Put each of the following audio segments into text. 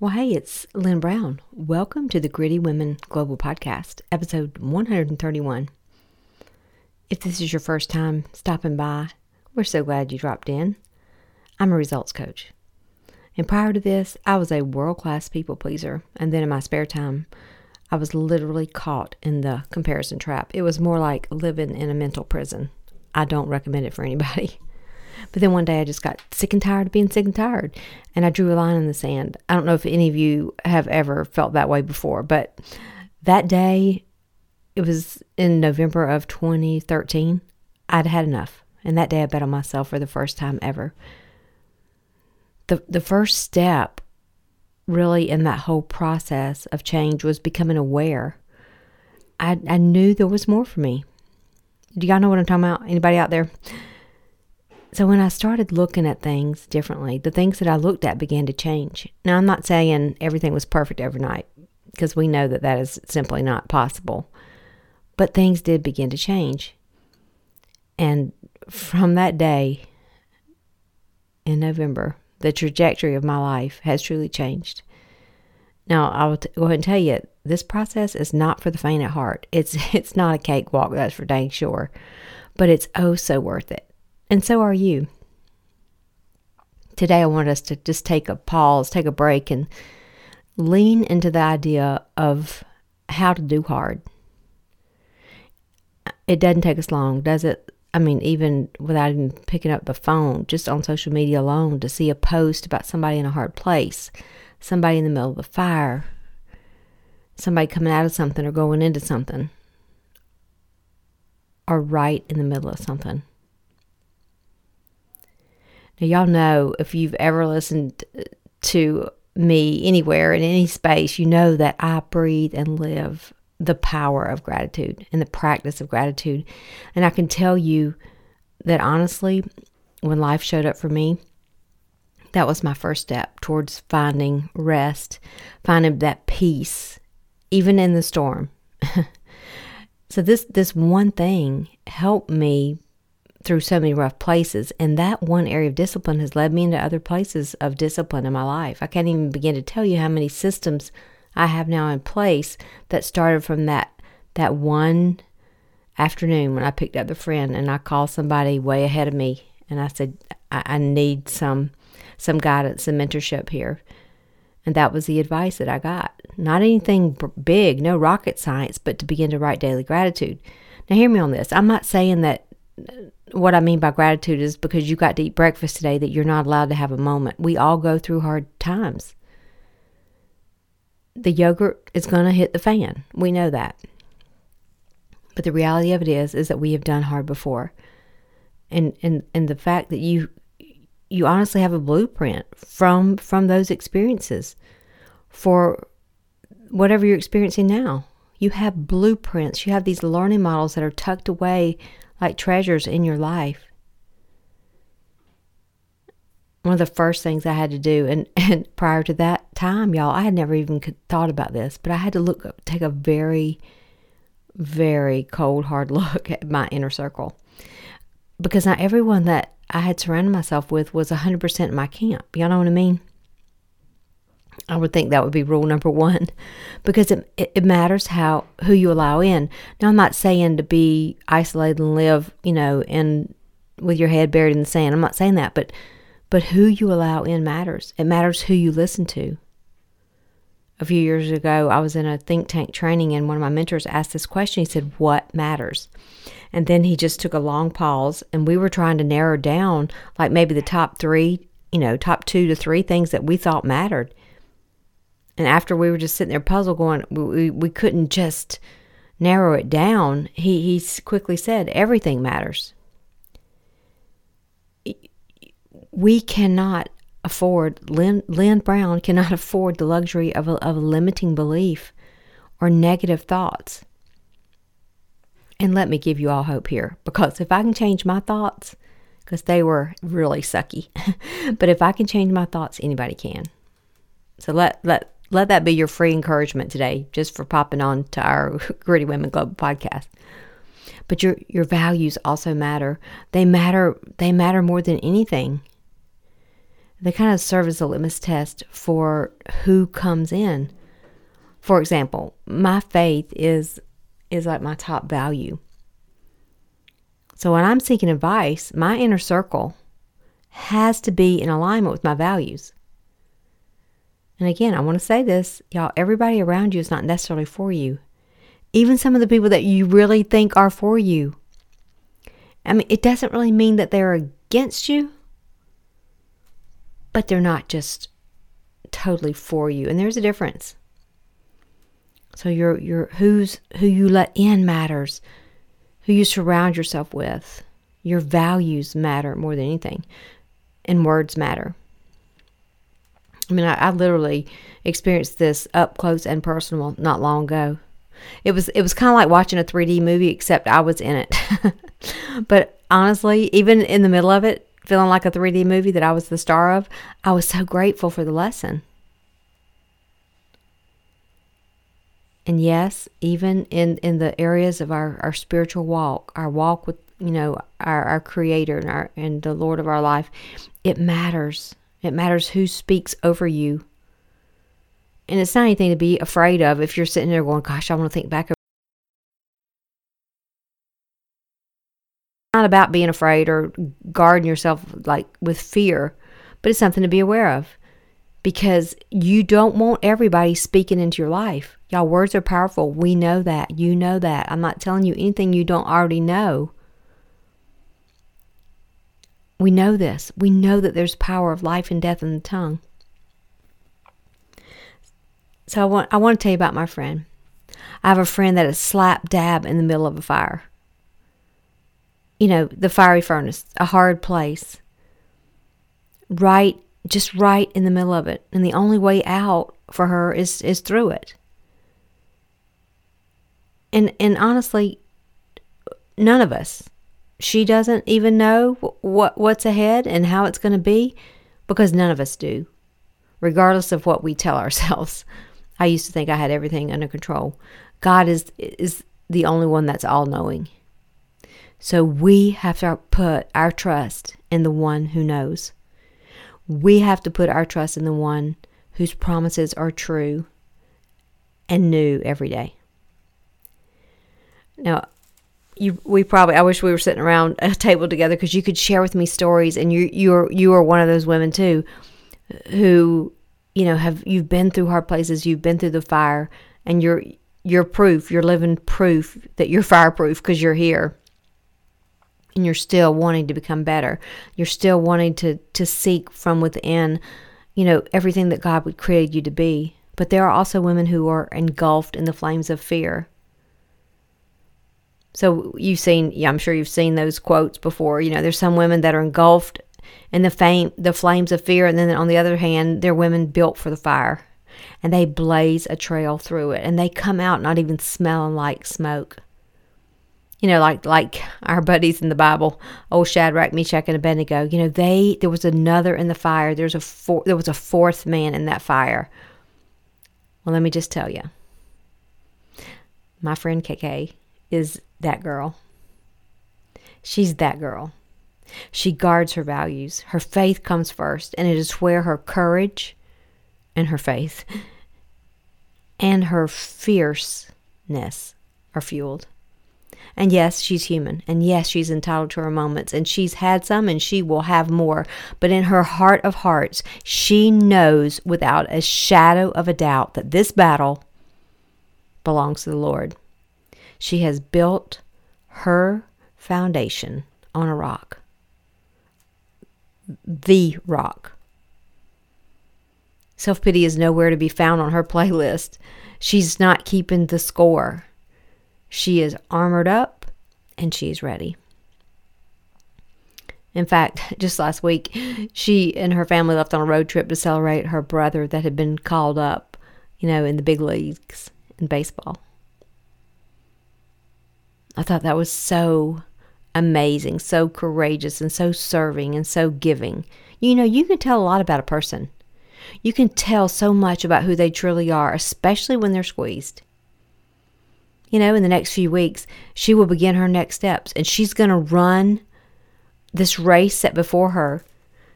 Well, hey, it's Lynne Brown. Welcome to the Gritty Women Global Podcast, episode 131. If this is your first time stopping by, we're so glad you dropped in. I'm a results coach. And prior to this, I was a world class people pleaser. And then in my spare time, I was literally caught in the comparison trap. It was more like living in a mental prison. I don't recommend it for anybody. But then one day I just got sick and tired of being sick and tired. And I drew a line in the sand. I don't know if any of you have ever felt that way before, but that day, it was in November of 2013, I'd had enough. And that day I bet on myself for the first time ever. The, the first step really in that whole process of change was becoming aware. I, I knew there was more for me. Do y'all know what I'm talking about? Anybody out there? So when I started looking at things differently, the things that I looked at began to change. Now, I'm not saying everything was perfect overnight because we know that that is simply not possible. But things did begin to change. And from that day in November, the trajectory of my life has truly changed. Now, I will t- go ahead and tell you, this process is not for the faint at heart. It's it's not a cakewalk, that's for dang sure, but it's oh so worth it. And so are you. Today, I want us to just take a pause, take a break, and lean into the idea of how to do hard. It doesn't take us long, does it? I mean, even without even picking up the phone, just on social media alone, to see a post about somebody in a hard place, somebody in the middle of a fire, somebody coming out of something or going into something, or right in the middle of something. Now, y'all know if you've ever listened to me anywhere in any space, you know that I breathe and live the power of gratitude and the practice of gratitude. And I can tell you that honestly, when life showed up for me, that was my first step towards finding rest, finding that peace, even in the storm. so this this one thing helped me through so many rough places. And that one area of discipline has led me into other places of discipline in my life. I can't even begin to tell you how many systems I have now in place that started from that that one afternoon when I picked up the friend and I called somebody way ahead of me and I said I, I need some some guidance and mentorship here. And that was the advice that I got. Not anything big, no rocket science, but to begin to write daily gratitude. Now, hear me on this. I'm not saying that what I mean by gratitude is because you got to eat breakfast today that you're not allowed to have a moment. We all go through hard times. The yogurt is going to hit the fan. We know that. But the reality of it is is that we have done hard before. And and and the fact that you you honestly have a blueprint from from those experiences for whatever you're experiencing now. You have blueprints. You have these learning models that are tucked away like treasures in your life. One of the first things I had to do, and, and prior to that time, y'all, I had never even thought about this, but I had to look, take a very, very cold, hard look at my inner circle. Because not everyone that I had surrounded myself with was 100% in my camp. Y'all know what I mean? I would think that would be rule number one because it, it matters how who you allow in. Now, I'm not saying to be isolated and live, you know, in with your head buried in the sand. I'm not saying that, but but who you allow in matters. It matters who you listen to. A few years ago, I was in a think tank training, and one of my mentors asked this question. He said, "What matters?" And then he just took a long pause, and we were trying to narrow down, like maybe the top three, you know, top two to three things that we thought mattered and after we were just sitting there puzzled, going, we, we couldn't just narrow it down, he, he quickly said, everything matters. We cannot afford, Lynne, Lynne Brown cannot afford the luxury of a, of a limiting belief or negative thoughts. And let me give you all hope here because if I can change my thoughts, because they were really sucky, but if I can change my thoughts, anybody can. So let, let, let that be your free encouragement today, just for popping on to our Gritty Women Club podcast. But your your values also matter. They matter. They matter more than anything. they kind of serve as a litmus test for who comes in. For example, my faith is is like my top value. So when I'm seeking advice, my inner circle has to be in alignment with my values. And again, I want to say this, y'all, everybody around you is not necessarily for you. Even some of the people that you really think are for you. I mean, it doesn't really mean that they're against you, but they're not just totally for you. And there's a difference. So your your who's who you let in matters. Who you surround yourself with. Your values matter more than anything. And words matter. I mean, I, I literally experienced this up close and personal not long ago. It was it was kind of like watching a 3D movie, except I was in it. but honestly, even in the middle of it, feeling like a 3D movie that I was the star of, I was so grateful for the lesson. And yes, even in, in the areas of our, our spiritual walk, our walk with, you know, our, our creator and our and the Lord of our life, it matters. It matters who speaks over you. And it's not anything to be afraid of if you're sitting there going, gosh, I want to think back not about being afraid or guarding yourself like with fear, but it's something to be aware of because you don't want everybody speaking into your life. Y'all, words are powerful. We know that. You know that. I'm not telling you anything you don't already know. We know this. We know that there's power of life and death in the tongue. So I want I want to tell you about my friend. I have a friend that is slap dab in the middle of a fire you know, the fiery furnace, a hard place. Right, just right in the middle of it. And the only way out for her is, is through it. And, and honestly, none of us, she doesn't even know what, what's ahead and how it's going to be because none of us do, regardless of what we tell ourselves. I used to think I had everything under control. God is, is the only one that's all knowing. So we have to put our trust in the one who knows. We have to put our trust in the one whose promises are true and new every day. Now, you, we probably I wish we were sitting around a table together because you could share with me stories and you you're you are one of those women too who you know have you've been through hard places you've been through the fire and you're you're proof you're living proof that you're fireproof because you're here and you're still wanting to become better. You're still wanting to to seek from within, you know, everything that God would create you to be. But there are also women who are engulfed in the flames of fear. So you've seen, yeah, I'm sure you've seen those quotes before. You know, there's some women that are engulfed in the fame, the flames of fear, and then on the other hand, they're women built for the fire, and they blaze a trail through it, and they come out not even smelling like smoke you know, like like our buddies in the Bible, old Shadrach, Meshach, and Abednego. You know, they there was another in the fire. There's a four, there was a fourth man in that fire. Well, let me just tell you, my friend KK is that girl. She's that girl. She guards her values. Her faith comes first, and it is where her courage and her faith and her fierceness are fueled. And yes, she's human. And yes, she's entitled to her moments. And she's had some and she will have more. But in her heart of hearts, she knows without a shadow of a doubt that this battle belongs to the Lord. She has built her foundation on a rock. The rock. Self pity is nowhere to be found on her playlist. She's not keeping the score. She is armored up and she's ready. In fact, just last week, she and her family left on a road trip to celebrate her brother that had been called up, you know, in the big leagues in baseball. I thought that was so amazing, so courageous, and so serving and so giving. You know, you can tell a lot about a person. You can tell so much about who they truly are, especially when they're squeezed you know, in the next few weeks, she will begin her next steps and she's going to run this race set before her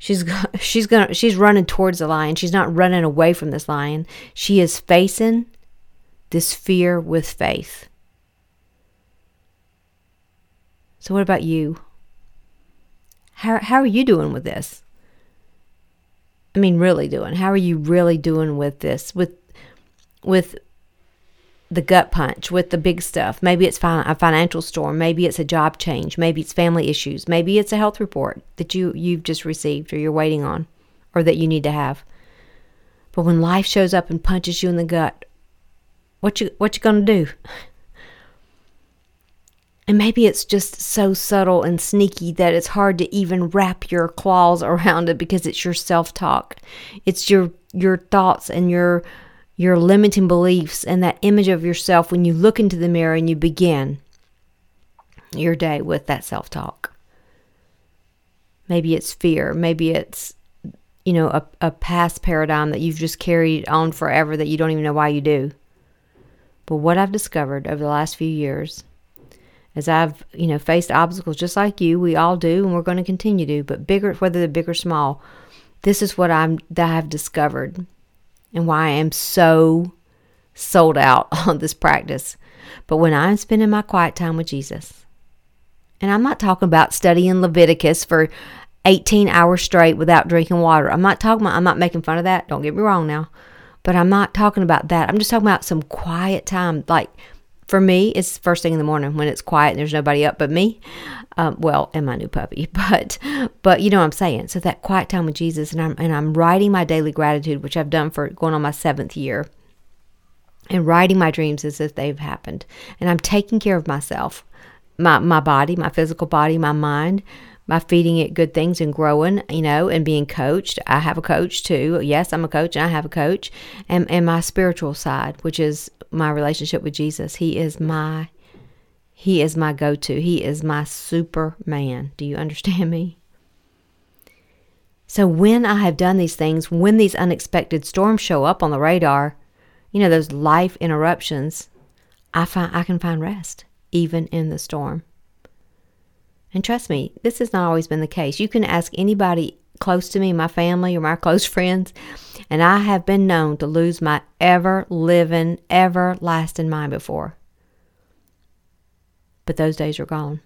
She's she's gonna she's running towards the lion. She's not running away from this lion. She is facing this fear with faith. So what about you? How how are you doing with this? I mean really doing. How are you really doing with this? With with the gut punch with the big stuff. Maybe it's a financial storm. Maybe it's a job change. Maybe it's family issues. Maybe it's a health report that you you've just received or you're waiting on, or that you need to have. But when life shows up and punches you in the gut, what you what you gonna do? And maybe it's just so subtle and sneaky that it's hard to even wrap your claws around it because it's your self-talk. It's your your thoughts and your your limiting beliefs and that image of yourself when you look into the mirror and you begin your day with that self talk. Maybe it's fear. Maybe it's, you know, a, a past paradigm that you've just carried on forever that you don't even know why you do. But what I've discovered over the last few years, as I've, you know, faced obstacles just like you, we all do, and we're going to continue to, but bigger, whether they're big or small, this is what I'm, that I've discovered and why I am so sold out on this practice. But when I'm spending my quiet time with Jesus, and I'm not talking about studying Leviticus for 18 hours straight without drinking water. I'm not talking about, I'm not making fun of that. Don't get me wrong now. But I'm not talking about that. I'm just talking about some quiet time. Like for me, it's first thing in the morning when it's quiet and there's nobody up but me. Um, well, and my new puppy, but but you know what I'm saying. So that quiet time with Jesus, and I'm and I'm writing my daily gratitude, which I've done for going on my seventh year, and writing my dreams as if they've happened, and I'm taking care of myself, my my body, my physical body, my mind, by feeding it good things and growing, you know, and being coached. I have a coach too. Yes, I'm a coach and I have a coach. And, and my spiritual side, which is my relationship with Jesus. He is my he is my go-to. He is my superman. Do you understand me? So when I have done these things, when these unexpected storms show up on the radar, you know, those life interruptions, I find I can find rest even in the storm. And trust me, this has not always been the case. You can ask anybody close to me, my family, or my close friends, and I have been known to lose my ever living, everlasting mind before. But those days are gone.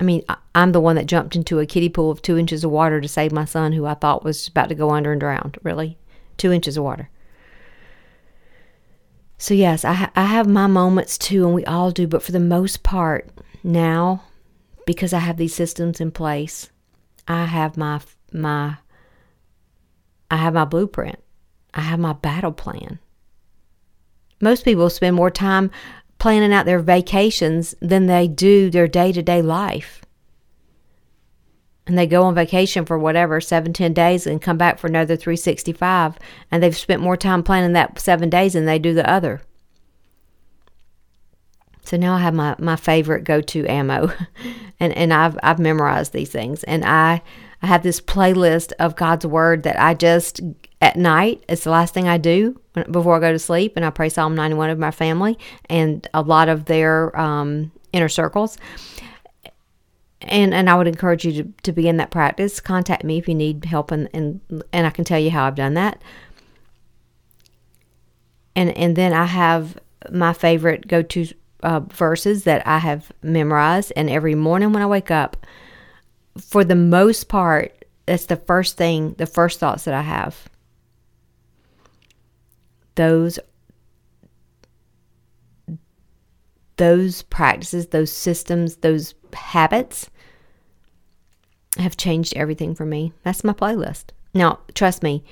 I mean, I'm the one that jumped into a kiddie pool of two inches of water to save my son, who I thought was about to go under and drown. Really? Two inches of water. So, yes, I, ha- I have my moments too, and we all do, but for the most part, now, because I have these systems in place, I have my my I have my blueprint. I have my battle plan. Most people spend more time planning out their vacations than they do their day-to-day life. And they go on vacation for whatever, seven, ten days and come back for another 365. And they've spent more time planning that seven days than they do the other. So now I have my, my favorite go to ammo, and and I've I've memorized these things, and I I have this playlist of God's word that I just at night it's the last thing I do before I go to sleep, and I pray Psalm ninety one of my family and a lot of their um, inner circles. And and I would encourage you to, to begin that practice. Contact me if you need help, and, and and I can tell you how I've done that. And and then I have my favorite go to uh, verses that I have memorized, and every morning when I wake up, for the most part, that's the first thing, the first thoughts that I have. Those those practices, those systems, those habits have changed everything for me. That's my playlist. Now, trust me,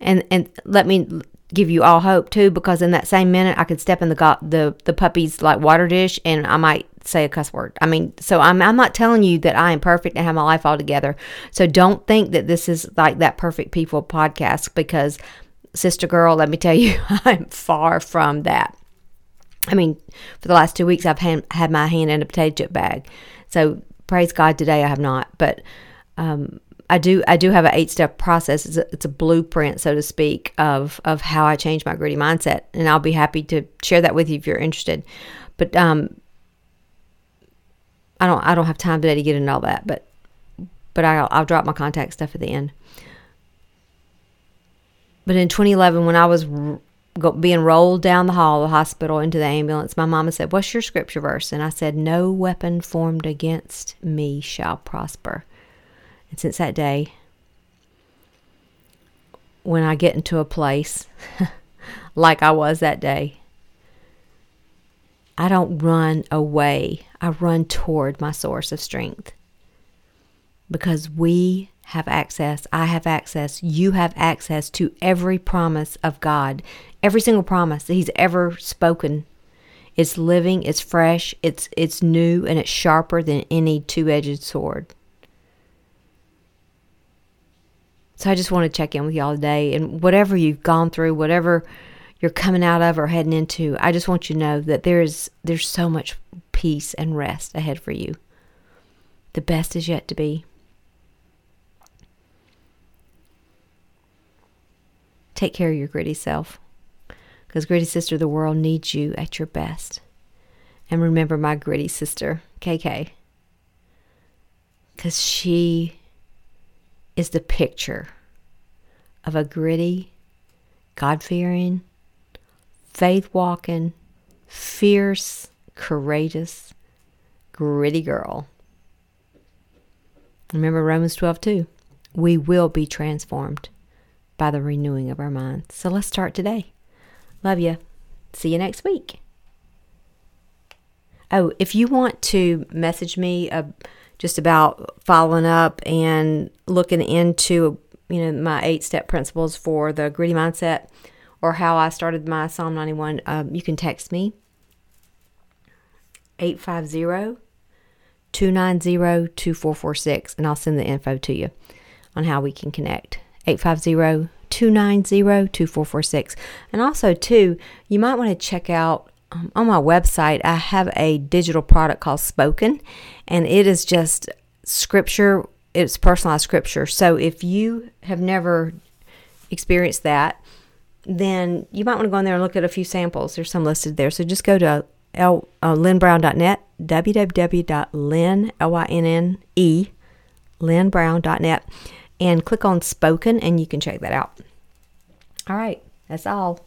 and and let me give you all hope too, because in that same minute I could step in the go- the the puppy's like water dish and I might say a cuss word. I mean, so I'm I'm not telling you that I am perfect and have my life all together. So don't think that this is like that perfect people podcast because sister girl, let me tell you, I'm far from that. I mean, for the last two weeks I've had, had my hand in a potato chip bag. So praise God today I have not, but um, I do I do have an eight step process. It's a, it's a blueprint, so to speak, of of how I change my gritty mindset, and I'll be happy to share that with you if you're interested. But um, I don't I don't have time today to get into all that. But but I'll, I'll drop my contact stuff at the end. But in 2011, when I was r- being rolled down the hall of the hospital into the ambulance, my mama said, What's your scripture verse? And I said, No weapon formed against me shall prosper. And since that day, when I get into a place like I was that day, I don't run away. I run toward my source of strength. Because we have access, I have access, you have access to every promise of God. Every single promise that He's ever spoken. It's living, it's fresh, it's it's new, and it's sharper than any two-edged sword. So I just want to check in with y'all today and whatever you've gone through, whatever you're coming out of or heading into, I just want you to know that there is there's so much peace and rest ahead for you. The best is yet to be. Take care of your gritty self. Because, gritty sister, the world needs you at your best. And remember my gritty sister, KK. Because she is the picture of a gritty, God fearing, faith walking, fierce, courageous, gritty girl. Remember Romans 12 2. We will be transformed by the renewing of our minds. So let's start today. Love you. See you next week. Oh, if you want to message me uh, just about following up and looking into you know my eight step principles for the gritty mindset or how I started my Psalm 91, um, you can text me 850 290 2446 and I'll send the info to you on how we can connect. 850 290 2446. And also, too, you might want to check out um, on my website, I have a digital product called Spoken, and it is just scripture, it's personalized scripture. So if you have never experienced that, then you might want to go in there and look at a few samples. There's some listed there. So just go to L, uh, lynnebrown.net, www.lynne, L-Y-N-N-E, lynnebrown.net, and click on Spoken, and you can check that out. All right, that's all.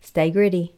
Stay gritty.